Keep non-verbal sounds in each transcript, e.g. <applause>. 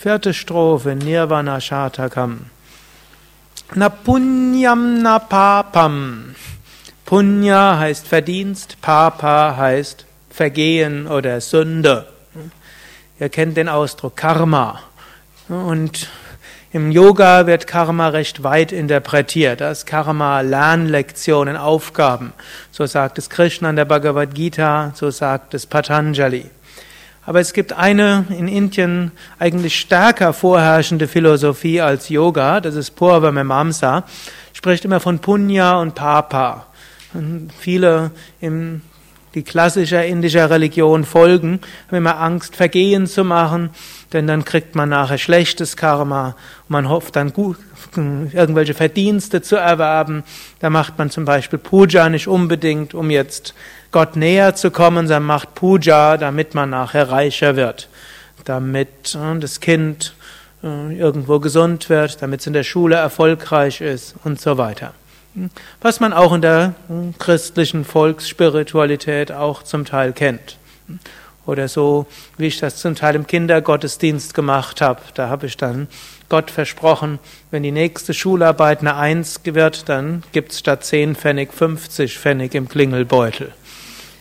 Vierte Strophe, Nirvana Shatakam. Na punyam na papam. Punya heißt Verdienst, Papa heißt Vergehen oder Sünde. Ihr kennt den Ausdruck Karma. Und im Yoga wird Karma recht weit interpretiert. Das Karma Lernlektionen, Aufgaben. So sagt es Krishna in der Bhagavad Gita, so sagt es Patanjali. Aber es gibt eine in Indien eigentlich stärker vorherrschende Philosophie als Yoga, das ist Purva Mimamsa, spricht immer von Punya und Papa. Und viele im die klassischer indischer Religion folgen, haben immer Angst, Vergehen zu machen, denn dann kriegt man nachher schlechtes Karma. Man hofft dann gut, irgendwelche Verdienste zu erwerben. Da macht man zum Beispiel Puja nicht unbedingt, um jetzt Gott näher zu kommen, sondern macht Puja, damit man nachher reicher wird, damit äh, das Kind äh, irgendwo gesund wird, damit es in der Schule erfolgreich ist und so weiter was man auch in der christlichen Volksspiritualität auch zum Teil kennt. Oder so, wie ich das zum Teil im Kindergottesdienst gemacht habe. Da habe ich dann Gott versprochen, wenn die nächste Schularbeit eine Eins wird, dann gibt es statt 10 Pfennig 50 Pfennig im Klingelbeutel.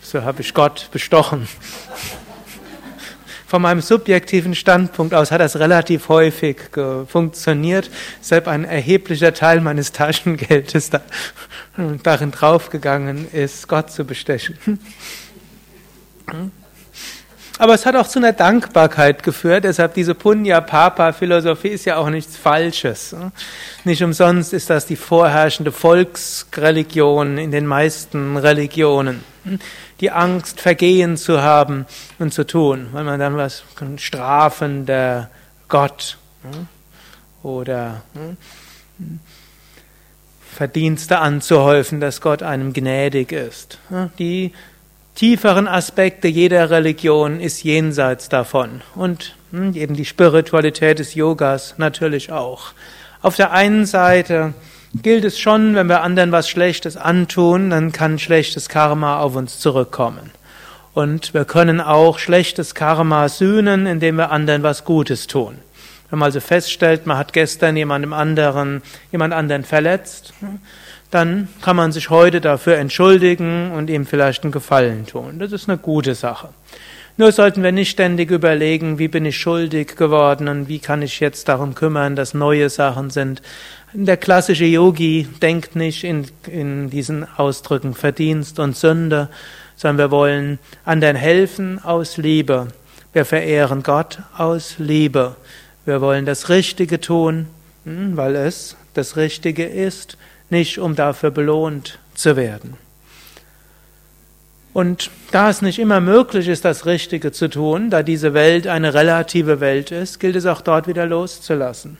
So habe ich Gott bestochen von meinem subjektiven Standpunkt aus hat das relativ häufig funktioniert. Deshalb ein erheblicher Teil meines Taschengeldes da, <laughs> darin draufgegangen ist, Gott zu bestechen. Aber es hat auch zu einer Dankbarkeit geführt, deshalb diese Punya-Papa-Philosophie ist ja auch nichts Falsches. Nicht umsonst ist das die vorherrschende Volksreligion in den meisten Religionen die Angst, Vergehen zu haben und zu tun, weil man dann was strafender Gott hm, oder hm, Verdienste anzuhäufen, dass Gott einem gnädig ist. Die tieferen Aspekte jeder Religion ist jenseits davon und hm, eben die Spiritualität des Yogas natürlich auch. Auf der einen Seite gilt es schon, wenn wir anderen was Schlechtes antun, dann kann schlechtes Karma auf uns zurückkommen. Und wir können auch schlechtes Karma sühnen, indem wir anderen was Gutes tun. Wenn man also feststellt, man hat gestern jemandem anderen, jemand anderen verletzt, dann kann man sich heute dafür entschuldigen und ihm vielleicht einen Gefallen tun. Das ist eine gute Sache. Nur sollten wir nicht ständig überlegen, wie bin ich schuldig geworden und wie kann ich jetzt darum kümmern, dass neue Sachen sind. Der klassische Yogi denkt nicht in, in diesen Ausdrücken Verdienst und Sünde, sondern wir wollen anderen helfen aus Liebe. Wir verehren Gott aus Liebe. Wir wollen das Richtige tun, hm, weil es das Richtige ist, nicht um dafür belohnt zu werden. Und da es nicht immer möglich ist, das Richtige zu tun, da diese Welt eine relative Welt ist, gilt es auch dort wieder loszulassen.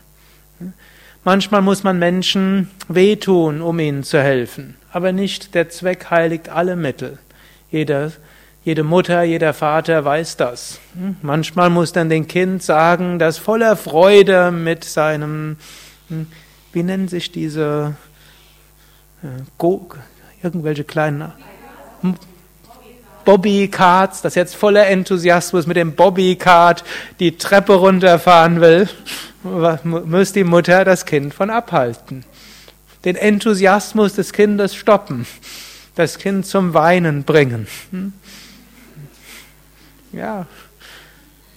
Manchmal muss man Menschen wehtun, um ihnen zu helfen, aber nicht der Zweck heiligt alle Mittel. Jeder, jede Mutter, jeder Vater weiß das. Manchmal muss dann den Kind sagen, dass voller Freude mit seinem, wie nennen sich diese, äh, irgendwelche kleinen Bobbycards, das jetzt voller Enthusiasmus mit dem Bobbycard die Treppe runterfahren will, muss die Mutter das Kind von abhalten. Den Enthusiasmus des Kindes stoppen, das Kind zum Weinen bringen. Hm? Ja,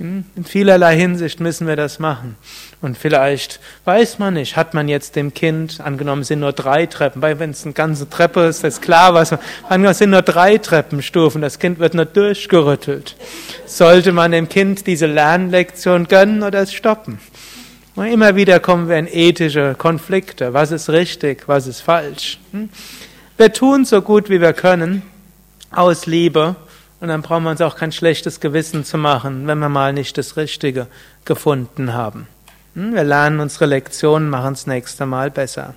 in vielerlei Hinsicht müssen wir das machen. Und vielleicht weiß man nicht, hat man jetzt dem Kind, angenommen sind nur drei Treppen, weil wenn es eine ganze Treppe ist, ist klar, was, angenommen es sind nur drei Treppenstufen, das Kind wird nur durchgerüttelt. Sollte man dem Kind diese Lernlektion gönnen oder es stoppen? Und immer wieder kommen wir in ethische Konflikte. Was ist richtig, was ist falsch? Hm? Wir tun so gut wie wir können, aus Liebe, und dann brauchen wir uns auch kein schlechtes Gewissen zu machen, wenn wir mal nicht das Richtige gefunden haben. Hm, wir lernen unsere Lektionen, machen das nächste Mal besser.